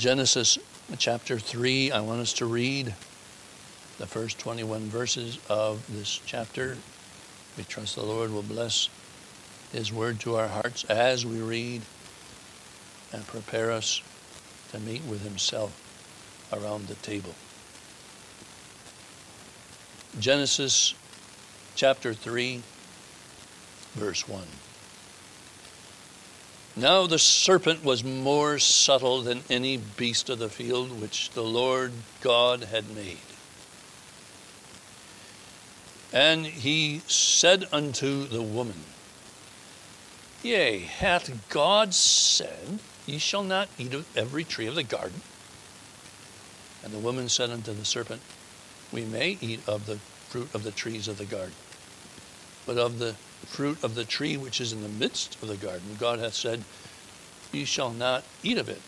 Genesis chapter 3, I want us to read the first 21 verses of this chapter. We trust the Lord will bless His word to our hearts as we read and prepare us to meet with Himself around the table. Genesis chapter 3, verse 1. Now the serpent was more subtle than any beast of the field which the Lord God had made. And he said unto the woman, Yea, hath God said, Ye shall not eat of every tree of the garden? And the woman said unto the serpent, We may eat of the fruit of the trees of the garden, but of the fruit of the tree which is in the midst of the garden, God hath said, Ye shall not eat of it,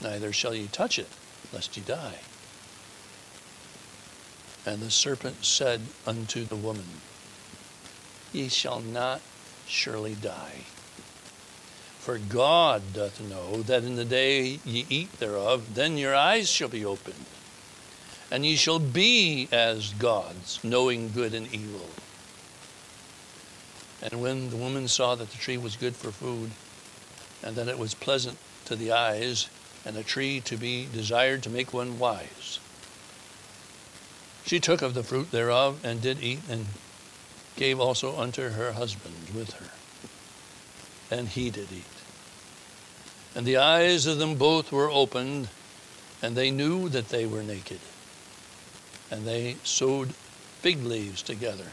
neither shall ye touch it, lest ye die. And the serpent said unto the woman, Ye shall not surely die. For God doth know that in the day ye eat thereof, then your eyes shall be opened, and ye shall be as gods, knowing good and evil. And when the woman saw that the tree was good for food, and that it was pleasant to the eyes, and a tree to be desired to make one wise, she took of the fruit thereof and did eat, and gave also unto her husband with her. And he did eat. And the eyes of them both were opened, and they knew that they were naked. And they sewed fig leaves together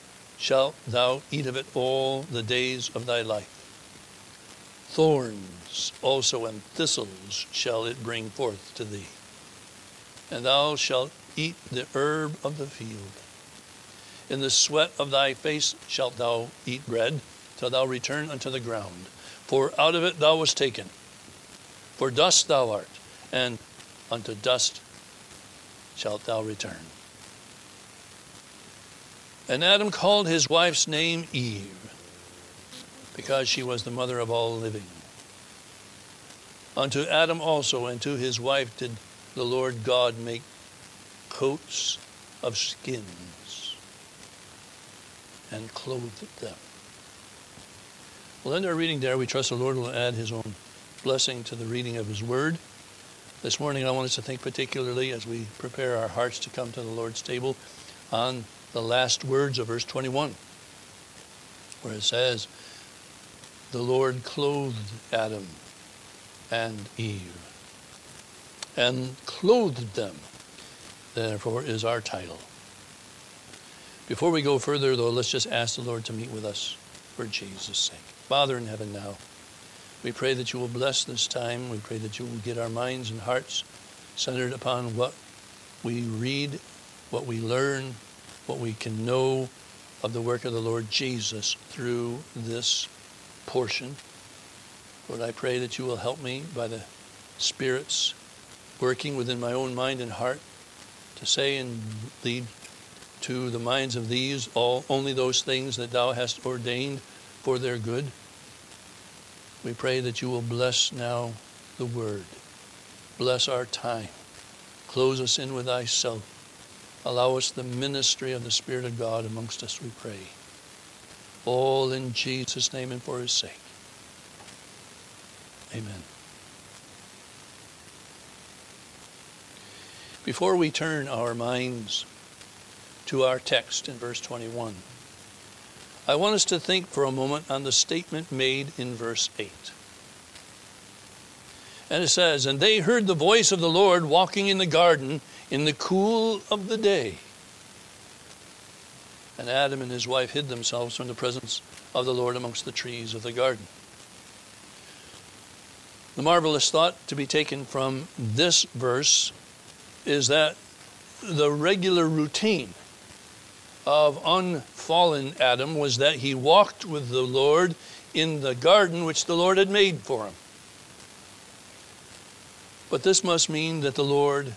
shalt thou eat of it all the days of thy life. Thorns also and thistles shall it bring forth to thee. And thou shalt eat the herb of the field. In the sweat of thy face shalt thou eat bread, till thou return unto the ground. For out of it thou wast taken. For dust thou art, and unto dust shalt thou return. And Adam called his wife's name Eve, because she was the mother of all living. Unto Adam also and to his wife did the Lord God make coats of skins and clothed them. Well, in our reading there. We trust the Lord will add his own blessing to the reading of his word. This morning, I want us to think particularly as we prepare our hearts to come to the Lord's table on the last words of verse 21, where it says, The Lord clothed Adam and Eve. and clothed them. Therefore is our title. Before we go further, though, let's just ask the Lord to meet with us for Jesus' sake. Father in heaven now, we pray that you will bless this time. We pray that you will get our minds and hearts centered upon what we read, what we learn, what we can know of the work of the Lord Jesus through this portion. Lord, I pray that you will help me by the Spirit's working within my own mind and heart to say and lead to the minds of these all only those things that thou hast ordained for their good. We pray that you will bless now the word. Bless our time. Close us in with thyself. Allow us the ministry of the Spirit of God amongst us, we pray. All in Jesus' name and for his sake. Amen. Before we turn our minds to our text in verse 21, I want us to think for a moment on the statement made in verse 8. And it says, And they heard the voice of the Lord walking in the garden in the cool of the day. And Adam and his wife hid themselves from the presence of the Lord amongst the trees of the garden. The marvelous thought to be taken from this verse is that the regular routine of unfallen Adam was that he walked with the Lord in the garden which the Lord had made for him. But this must mean that the Lord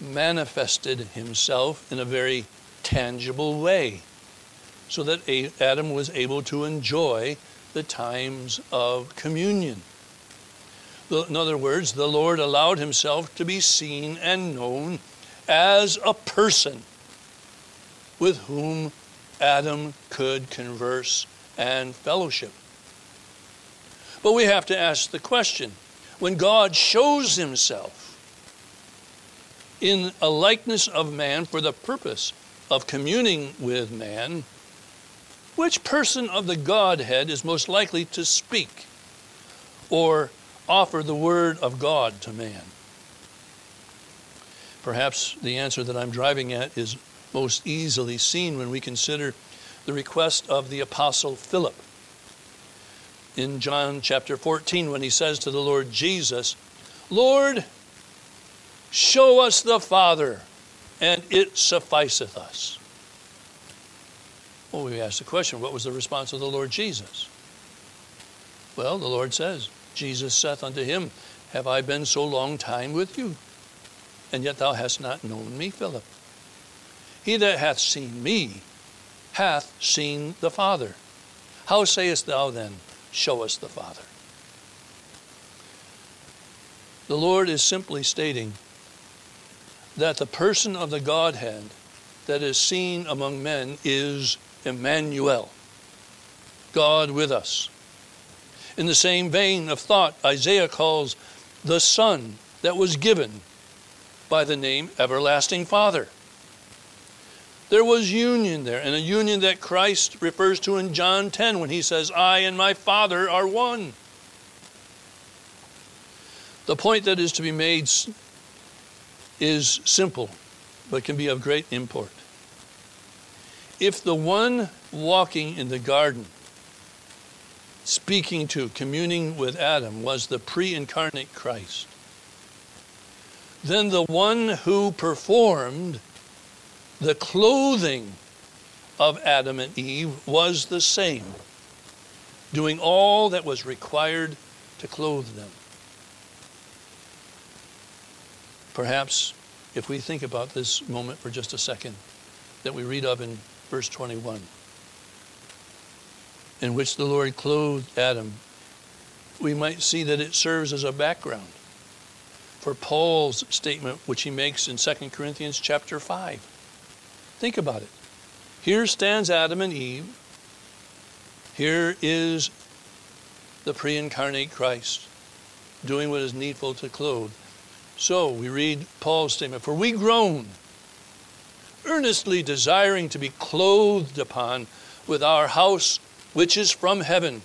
manifested himself in a very tangible way so that Adam was able to enjoy the times of communion. In other words, the Lord allowed himself to be seen and known as a person with whom Adam could converse and fellowship. But we have to ask the question when God shows himself in a likeness of man for the purpose of communing with man, which person of the Godhead is most likely to speak or offer the word of God to man? Perhaps the answer that I'm driving at is most easily seen when we consider the request of the Apostle Philip in John chapter 14 when he says to the Lord Jesus, Lord, show us the Father, and it sufficeth us. Well, we ask the question what was the response of the Lord Jesus? Well, the Lord says, Jesus saith unto him, Have I been so long time with you? And yet thou hast not known me, Philip. He that hath seen me hath seen the Father. How sayest thou then, Show us the Father? The Lord is simply stating that the person of the Godhead that is seen among men is Emmanuel, God with us. In the same vein of thought, Isaiah calls the Son that was given by the name Everlasting Father. There was union there, and a union that Christ refers to in John 10 when he says, I and my Father are one. The point that is to be made is simple, but can be of great import. If the one walking in the garden speaking to, communing with Adam, was the pre incarnate Christ, then the one who performed the clothing of Adam and Eve was the same, doing all that was required to clothe them. Perhaps if we think about this moment for just a second that we read of in verse 21 in which the Lord clothed Adam, we might see that it serves as a background for Paul's statement, which he makes in 2 Corinthians chapter 5. Think about it. Here stands Adam and Eve. Here is the pre incarnate Christ doing what is needful to clothe. So we read Paul's statement For we groan, earnestly desiring to be clothed upon with our house which is from heaven,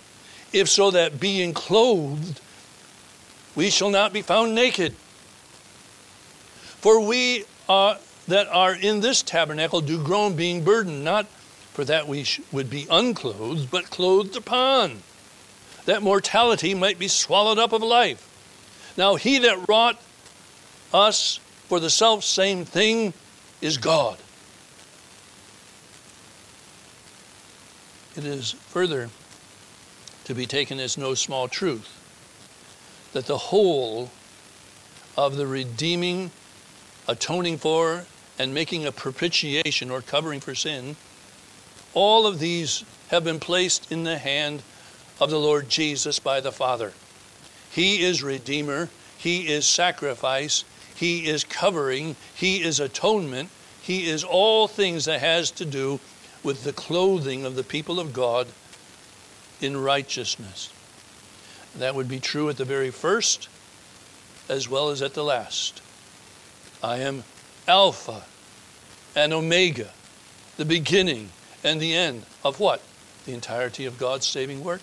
if so that being clothed, we shall not be found naked. For we uh, that are in this tabernacle do groan, being burdened, not for that we sh- would be unclothed, but clothed upon, that mortality might be swallowed up of life. Now he that wrought us for the self same thing is God. It is further to be taken as no small truth that the whole of the redeeming, atoning for, and making a propitiation or covering for sin, all of these have been placed in the hand of the Lord Jesus by the Father. He is Redeemer, He is sacrifice, He is covering, He is atonement, He is all things that has to do with the clothing of the people of God in righteousness. That would be true at the very first as well as at the last. I am Alpha and Omega, the beginning and the end of what? The entirety of God's saving work.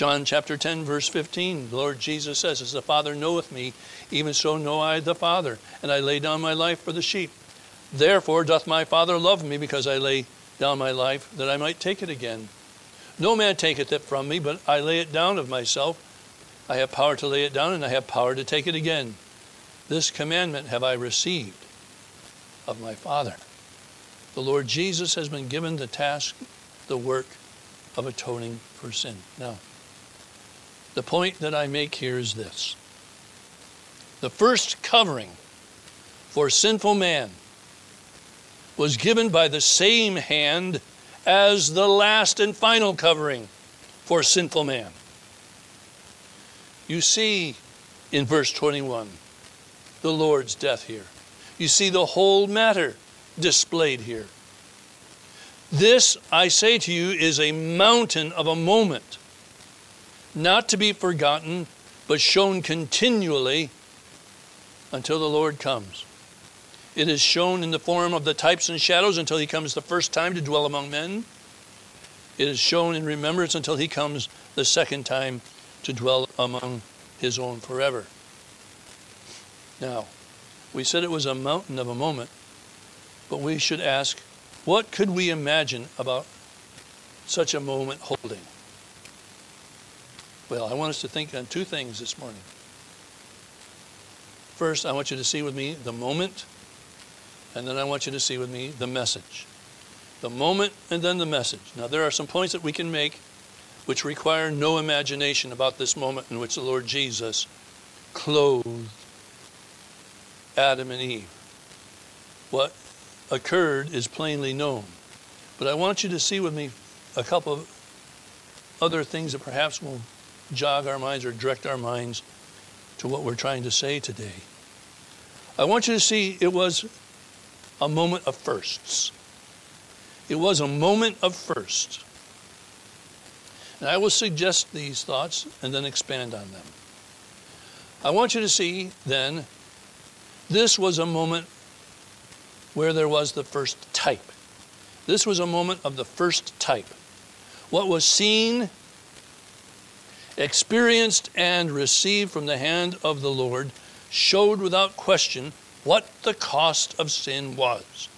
John chapter 10, verse 15, the Lord Jesus says, As the Father knoweth me, even so know I the Father, and I lay down my life for the sheep. Therefore doth my Father love me, because I lay down my life, that I might take it again. No man taketh it from me, but I lay it down of myself. I have power to lay it down, and I have power to take it again. This commandment have I received of my Father. The Lord Jesus has been given the task, the work of atoning for sin. Now, the point that I make here is this the first covering for sinful man was given by the same hand as the last and final covering for sinful man. You see in verse 21 the Lord's death here. You see the whole matter displayed here. This, I say to you, is a mountain of a moment not to be forgotten, but shown continually until the Lord comes. It is shown in the form of the types and shadows until he comes the first time to dwell among men. It is shown in remembrance until he comes the second time to dwell among his own forever. Now, we said it was a mountain of a moment, but we should ask, what could we imagine about such a moment holding? Well, I want us to think on two things this morning. First, I want you to see with me the moment, and then I want you to see with me the message. The moment and then the message. Now, there are some points that we can make which require no imagination about this moment in which the Lord Jesus clothed Adam and Eve. What occurred is plainly known. But I want you to see with me a couple of other things that perhaps will jog our minds or direct our minds to what we're trying to say today. I want you to see it was a moment of firsts. It was a moment of first. And I will suggest these thoughts and then expand on them. I want you to see then, this was a moment where there was the first type. This was a moment of the first type. What was seen experienced and received from the hand of the Lord, showed without question what the cost of sin was.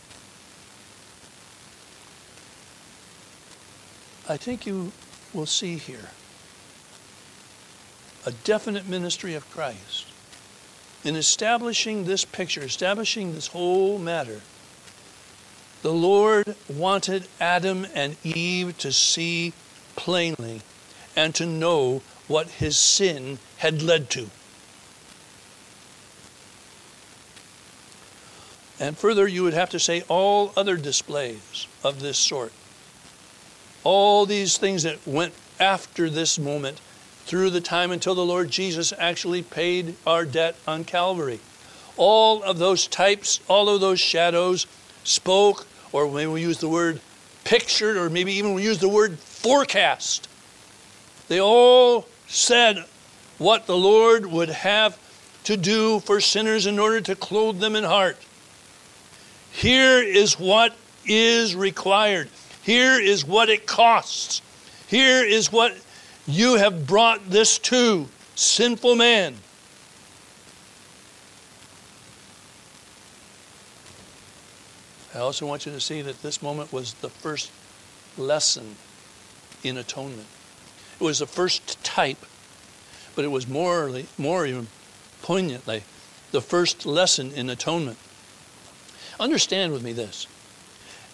I think you will see here a definite ministry of Christ in establishing this picture, establishing this whole matter. The Lord wanted Adam and Eve to see plainly and to know what his sin had led to. And further, you would have to say all other displays of this sort. All these things that went after this moment through the time until the Lord Jesus actually paid our debt on Calvary. All of those types, all of those shadows spoke, or maybe we use the word pictured, or maybe even we use the word forecast. They all said what the Lord would have to do for sinners in order to clothe them in heart. Here is what is required. Here is what it costs. Here is what you have brought this to, sinful man. I also want you to see that this moment was the first lesson in atonement. It was the first type, but it was morally, more even poignantly the first lesson in atonement. Understand with me this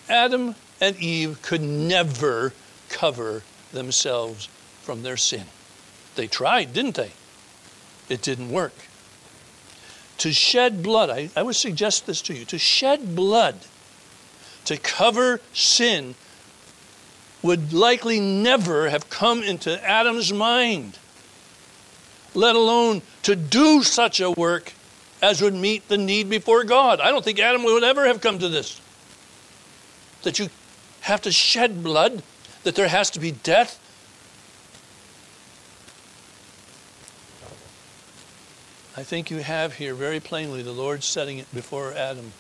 Adam and Eve could never cover themselves from their sin. They tried, didn't they? It didn't work. To shed blood, I, I would suggest this to you to shed blood to cover sin would likely never have come into Adam's mind, let alone to do such a work as would meet the need before God. I don't think Adam would ever have come to this. That you have to shed blood, that there has to be death. I think you have here very plainly the Lord setting it before Adam.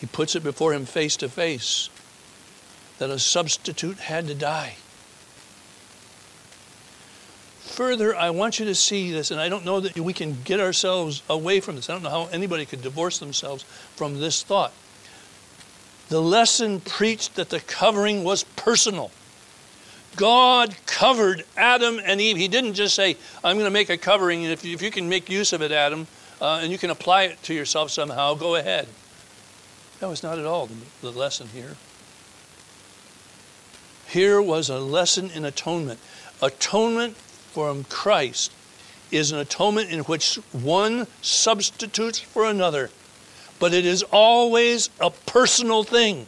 He puts it before him face to face that a substitute had to die. Further, I want you to see this, and I don't know that we can get ourselves away from this. I don't know how anybody could divorce themselves from this thought. The lesson preached that the covering was personal. God covered Adam and Eve. He didn't just say, I'm going to make a covering, and if you, if you can make use of it, Adam, uh, and you can apply it to yourself somehow, go ahead. That was not at all the, the lesson here. Here was a lesson in atonement. Atonement from Christ is an atonement in which one substitutes for another, but it is always a personal thing.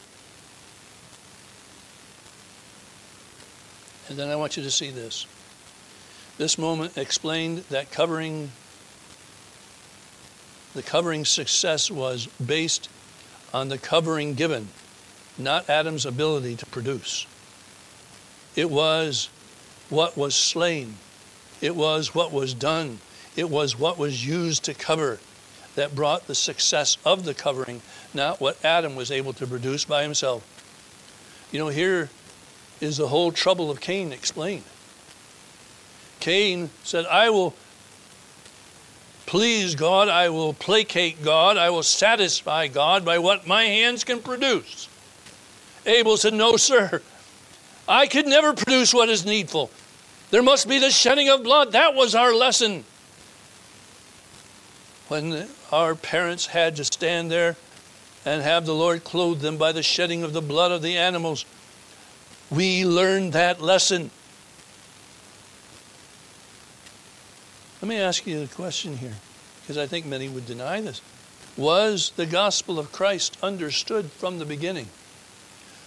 And then I want you to see this. This moment explained that covering the covering success was based on the covering given, not Adam's ability to produce. It was what was slain. It was what was done. It was what was used to cover that brought the success of the covering, not what Adam was able to produce by himself. You know, here is the whole trouble of Cain explained. Cain said, I will please God, I will placate God, I will satisfy God by what my hands can produce. Abel said, No, sir. I could never produce what is needful. There must be the shedding of blood. That was our lesson. When our parents had to stand there and have the Lord clothe them by the shedding of the blood of the animals, we learned that lesson. Let me ask you a question here, because I think many would deny this. Was the gospel of Christ understood from the beginning?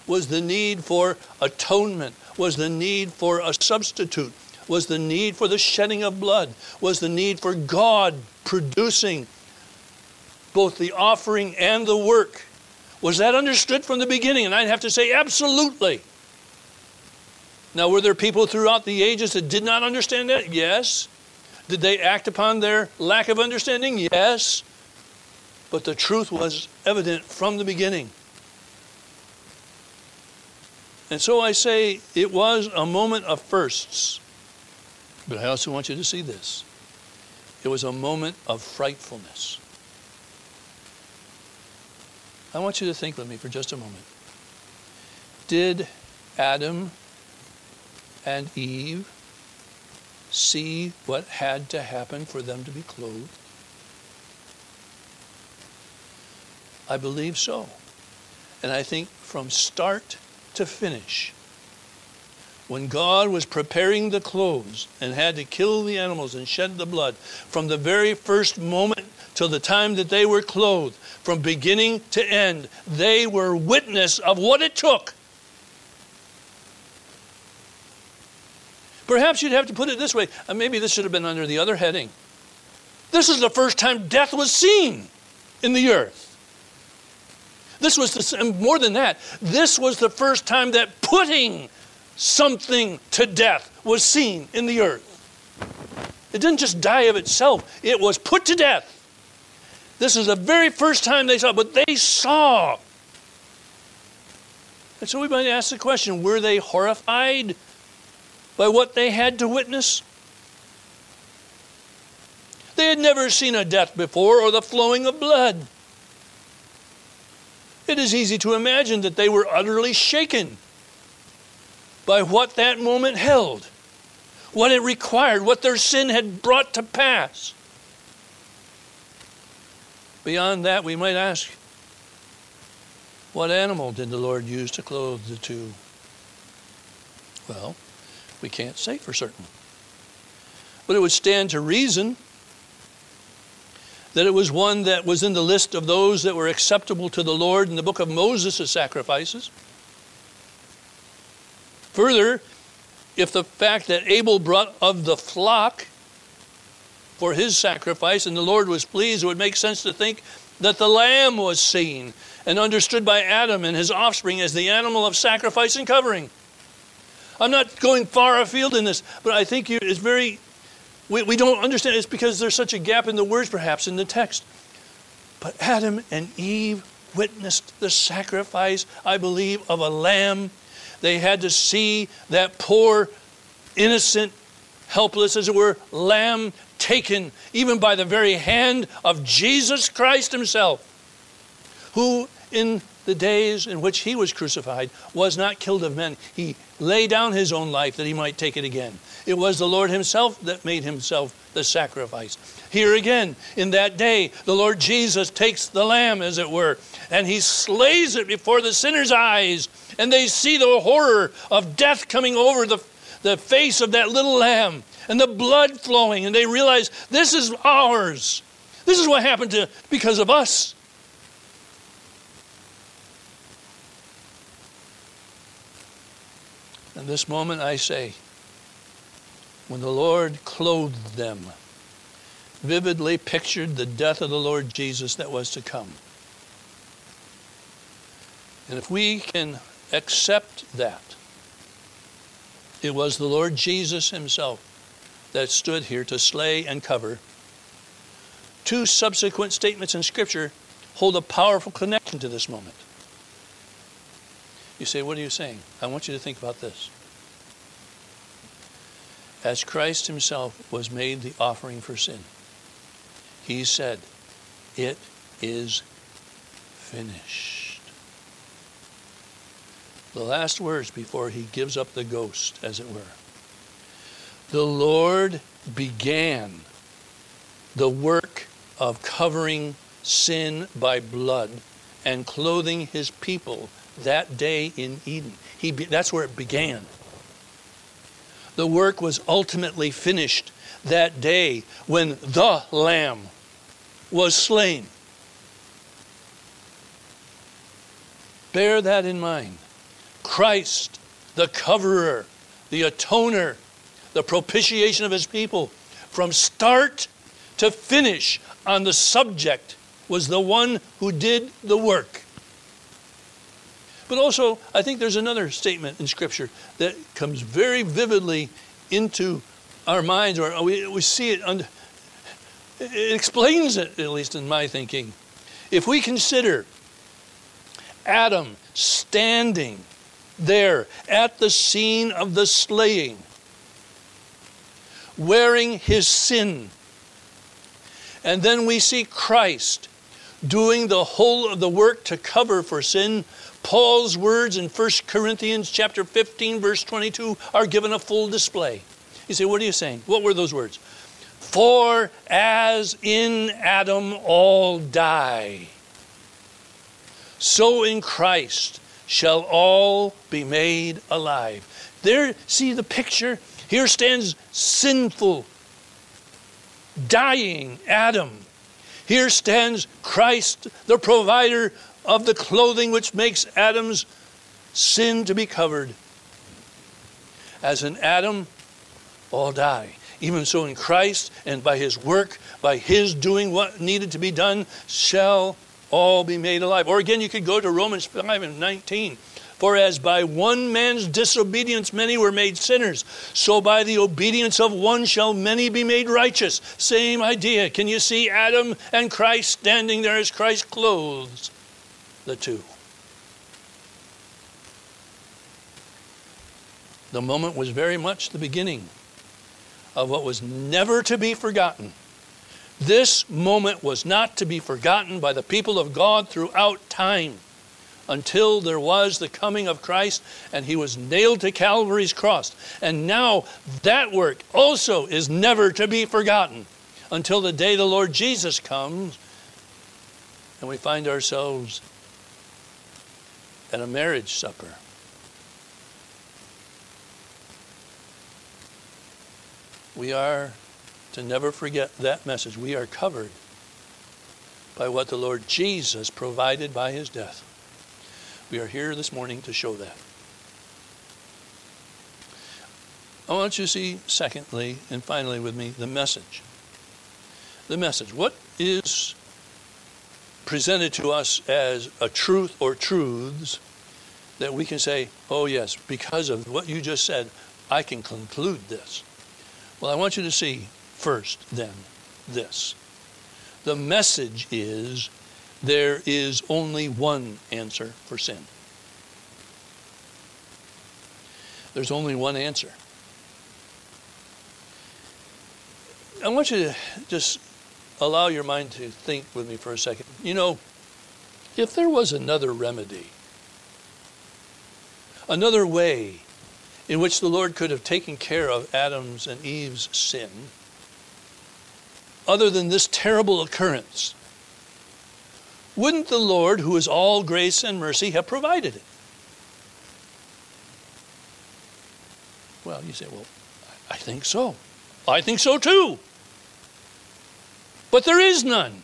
was the need for atonement, was the need for a substitute, was the need for the shedding of blood, was the need for God producing both the offering and the work. Was that understood from the beginning? And I'd have to say, absolutely. Now, were there people throughout the ages that did not understand that? Yes. Did they act upon their lack of understanding? Yes. But the truth was evident from the beginning. And so I say it was a moment of firsts. But I also want you to see this. It was a moment of frightfulness. I want you to think with me for just a moment. Did Adam and Eve see what had to happen for them to be clothed? I believe so. And I think from start to finish. When God was preparing the clothes and had to kill the animals and shed the blood, from the very first moment till the time that they were clothed, from beginning to end, they were witness of what it took. Perhaps you'd have to put it this way, and maybe this should have been under the other heading. This is the first time death was seen in the earth. This was the, more than that, this was the first time that putting something to death was seen in the earth. It didn't just die of itself, it was put to death. This is the very first time they saw, but they saw. And so we might ask the question were they horrified by what they had to witness? They had never seen a death before or the flowing of blood. It is easy to imagine that they were utterly shaken by what that moment held, what it required, what their sin had brought to pass. Beyond that, we might ask, what animal did the Lord use to clothe the two? Well, we can't say for certain. But it would stand to reason that it was one that was in the list of those that were acceptable to the Lord in the book of Moses' sacrifices. Further, if the fact that Abel brought of the flock for his sacrifice and the Lord was pleased, it would make sense to think that the lamb was seen and understood by Adam and his offspring as the animal of sacrifice and covering. I'm not going far afield in this, but I think it's very we, we don't understand it's because there's such a gap in the words, perhaps, in the text. But Adam and Eve witnessed the sacrifice, I believe, of a lamb. They had to see that poor, innocent, helpless, as it were, lamb taken even by the very hand of Jesus Christ Himself, who in the days in which He was crucified was not killed of men. He lay down His own life that He might take it again. It was the Lord Himself that made Himself the sacrifice. Here again, in that day, the Lord Jesus takes the lamb, as it were, and He slays it before the sinner's eyes, and they see the horror of death coming over the, the face of that little lamb and the blood flowing, and they realize this is ours. This is what happened to because of us. In this moment, I say, when the Lord clothed them, vividly pictured the death of the Lord Jesus that was to come. And if we can accept that, it was the Lord Jesus Himself that stood here to slay and cover. Two subsequent statements in Scripture hold a powerful connection to this moment. You say, What are you saying? I want you to think about this as Christ himself was made the offering for sin, he said, It is finished. The last words before he gives up the ghost, as it were. The Lord began the work of covering sin by blood and clothing his people that day in Eden. He, that's where it began. The work was ultimately finished that day when the Lamb was slain. Bear that in mind. Christ, the coverer, the atoner, the propitiation of his people, from start to finish on the subject, was the one who did the work. But also, I think there's another statement in Scripture that comes very vividly into our minds, or we, we see it, under, it explains it, at least in my thinking. If we consider Adam standing there at the scene of the slaying, wearing his sin, and then we see Christ doing the whole of the work to cover for sin Paul's words in 1 Corinthians chapter 15 verse 22 are given a full display. You say, what are you saying? What were those words? For as in Adam all die, so in Christ shall all be made alive. There, see the picture? Here stands sinful, dying Adam. Here stands Christ, the provider of the clothing which makes Adam's sin to be covered. As in Adam, all die. Even so, in Christ and by his work, by his doing what needed to be done, shall all be made alive. Or again, you could go to Romans 5 and 19. For as by one man's disobedience many were made sinners, so by the obedience of one shall many be made righteous. Same idea. Can you see Adam and Christ standing there as Christ clothes the two. The moment was very much the beginning of what was never to be forgotten. This moment was not to be forgotten by the people of God throughout time. Until there was the coming of Christ and he was nailed to Calvary's cross. And now that work also is never to be forgotten until the day the Lord Jesus comes and we find ourselves at a marriage supper. We are to never forget that message. We are covered by what the Lord Jesus provided by his death. We are here this morning to show that. I want you to see, secondly and finally with me, the message. The message. What is presented to us as a truth or truths that we can say, oh, yes, because of what you just said, I can conclude this. Well, I want you to see first, then, this. The message is there is only one answer for sin. There's only one answer. I want you to just allow your mind to think with me for a second. You know, if there was another remedy, another way in which the Lord could have taken care of Adam's and Eve's sin, other than this terrible occurrence, wouldn't the Lord, who is all grace and mercy, have provided it? Well, you say, well, I think so. I think so too. But there is none.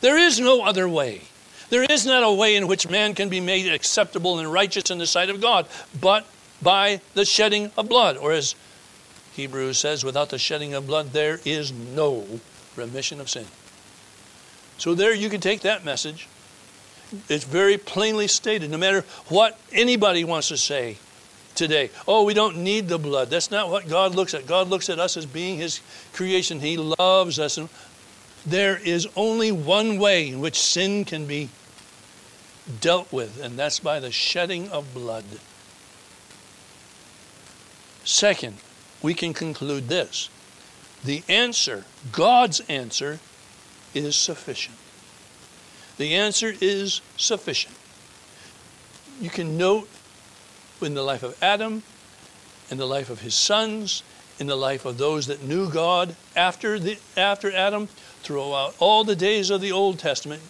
There is no other way. There is not a way in which man can be made acceptable and righteous in the sight of God, but by the shedding of blood, or as Hebrews says, without the shedding of blood, there is no remission of sin. So there you can take that message. It's very plainly stated, no matter what anybody wants to say today. Oh, we don't need the blood. That's not what God looks at. God looks at us as being His creation. He loves us. And there is only one way in which sin can be dealt with, and that's by the shedding of blood. Second, we can conclude this the answer, God's answer, is sufficient. The answer is sufficient. You can note in the life of Adam, in the life of his sons, in the life of those that knew God after, the, after Adam, throughout all the days of the Old Testament,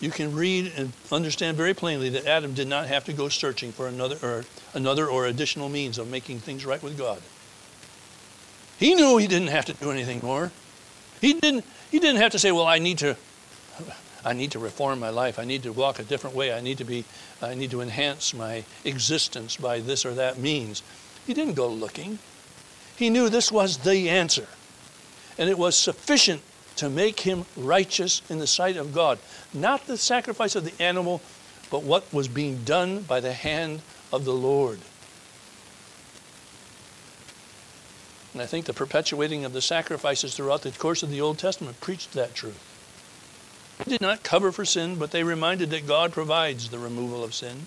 you can read and understand very plainly that Adam did not have to go searching for another or another or additional means of making things right with God. He knew he didn't have to do anything more. He didn't, he didn't have to say, well, I need to, I need to reform my life. I need to walk a different way. I need to be, I need to enhance my existence by this or that means. He didn't go looking. He knew this was the answer. And it was sufficient to make him righteous in the sight of God. Not the sacrifice of the animal, but what was being done by the hand of the Lord. And I think the perpetuating of the sacrifices throughout the course of the Old Testament preached that truth. They did not cover for sin, but they reminded that God provides the removal of sin.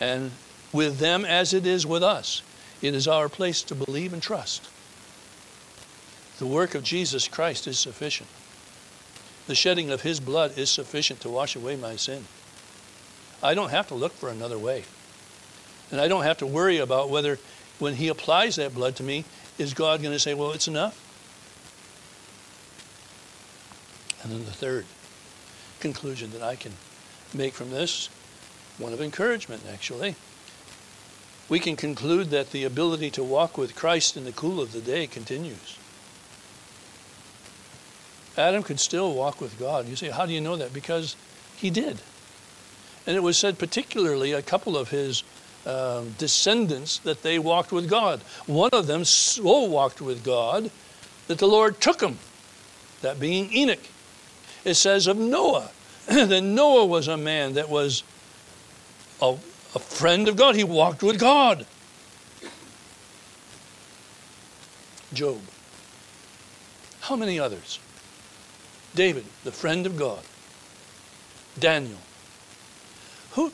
And with them, as it is with us, it is our place to believe and trust. The work of Jesus Christ is sufficient. The shedding of his blood is sufficient to wash away my sin. I don't have to look for another way. And I don't have to worry about whether when he applies that blood to me, is God going to say, well, it's enough? And then the third conclusion that I can make from this, one of encouragement actually, we can conclude that the ability to walk with Christ in the cool of the day continues. Adam could still walk with God. You say, how do you know that? Because he did. And it was said particularly a couple of his um, descendants that they walked with God. One of them so walked with God that the Lord took him, that being Enoch. It says of Noah that Noah was a man that was a, a friend of God. He walked with God. Job. How many others? David, the friend of God. Daniel. Who,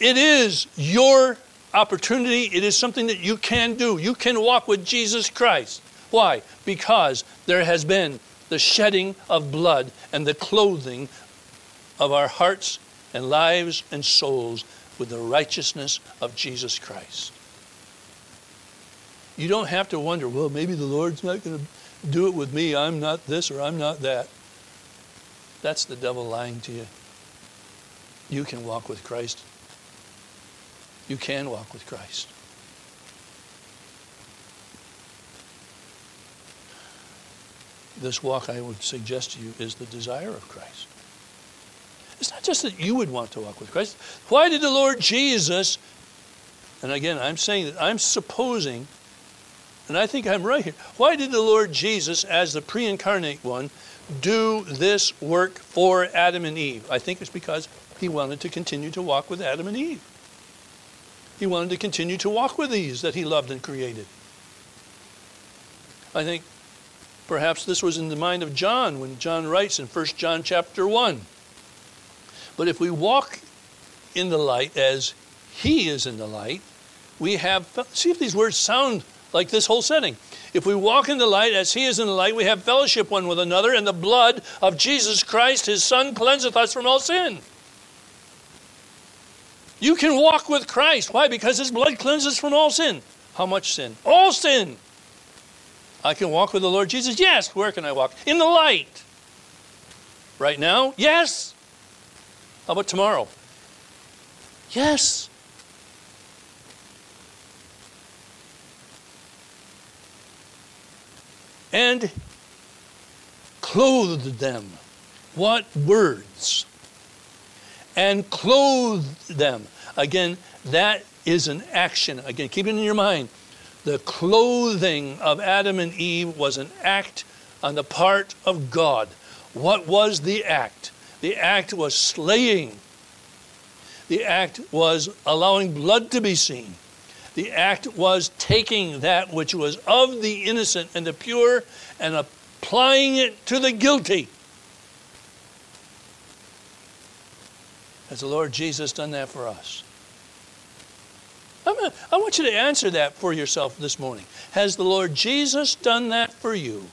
it is your opportunity. It is something that you can do. You can walk with Jesus Christ. Why? Because there has been the shedding of blood and the clothing of our hearts and lives and souls with the righteousness of Jesus Christ. You don't have to wonder, well, maybe the Lord's not going to do it with me. I'm not this or I'm not that. That's the devil lying to you. You can walk with Christ. You can walk with Christ. This walk, I would suggest to you, is the desire of Christ. It's not just that you would want to walk with Christ. Why did the Lord Jesus, and again, I'm saying that I'm supposing, and I think I'm right here, why did the Lord Jesus, as the pre incarnate one, do this work for Adam and Eve? I think it's because he wanted to continue to walk with Adam and Eve. He wanted to continue to walk with these that he loved and created. I think perhaps this was in the mind of John when John writes in 1 John chapter 1. But if we walk in the light as he is in the light, we have, see if these words sound like this whole setting. If we walk in the light as he is in the light, we have fellowship one with another, and the blood of Jesus Christ, his Son, cleanseth us from all sin. You can walk with Christ. Why? Because his blood cleanses from all sin. How much sin? All sin. I can walk with the Lord Jesus? Yes. Where can I walk? In the light. Right now? Yes. How about tomorrow? Yes. And clothed them. What words? And clothed them. Again, that is an action. Again, keep it in your mind. The clothing of Adam and Eve was an act on the part of God. What was the act? The act was slaying. The act was allowing blood to be seen. The act was taking that which was of the innocent and the pure and applying it to the guilty. Has the Lord Jesus done that for us? Gonna, I want you to answer that for yourself this morning. Has the Lord Jesus done that for you?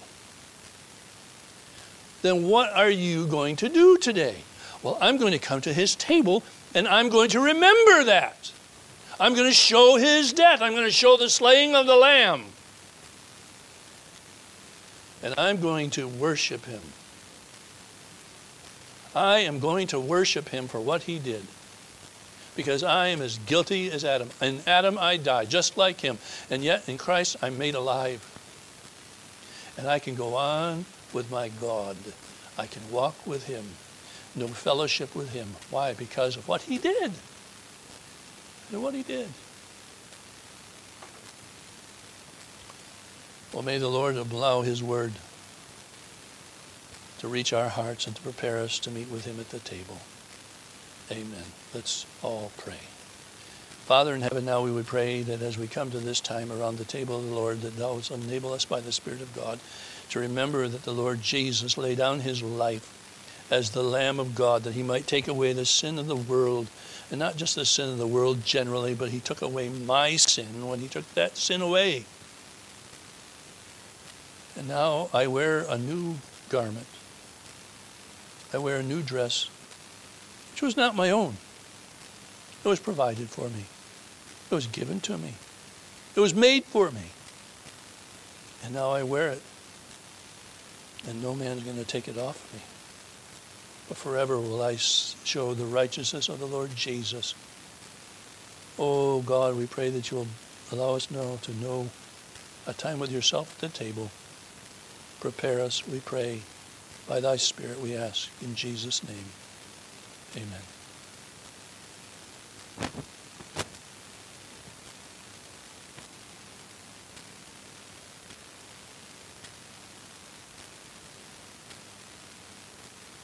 Then what are you going to do today? Well, I'm going to come to his table and I'm going to remember that. I'm going to show his death. I'm going to show the slaying of the lamb. And I'm going to worship him. I am going to worship him for what he did. Because I am as guilty as Adam. In Adam I die, just like him. And yet in Christ I'm made alive. And I can go on with my God. I can walk with him. No fellowship with him. Why? Because of what he did. And what he did. Well, may the Lord allow his word to reach our hearts and to prepare us to meet with him at the table. Amen. Let's all pray. Father in heaven, now we would pray that as we come to this time around the table of the Lord, that thou wilt enable us by the Spirit of God to remember that the Lord Jesus laid down his life as the Lamb of God, that he might take away the sin of the world, and not just the sin of the world generally, but he took away my sin when he took that sin away. And now I wear a new garment. I wear a new dress, which was not my own. It was provided for me. It was given to me. It was made for me. And now I wear it. And no man's going to take it off me. But forever will I show the righteousness of the Lord Jesus. Oh God, we pray that you'll allow us now to know a time with yourself at the table. Prepare us, we pray. By thy Spirit we ask. In Jesus' name, amen.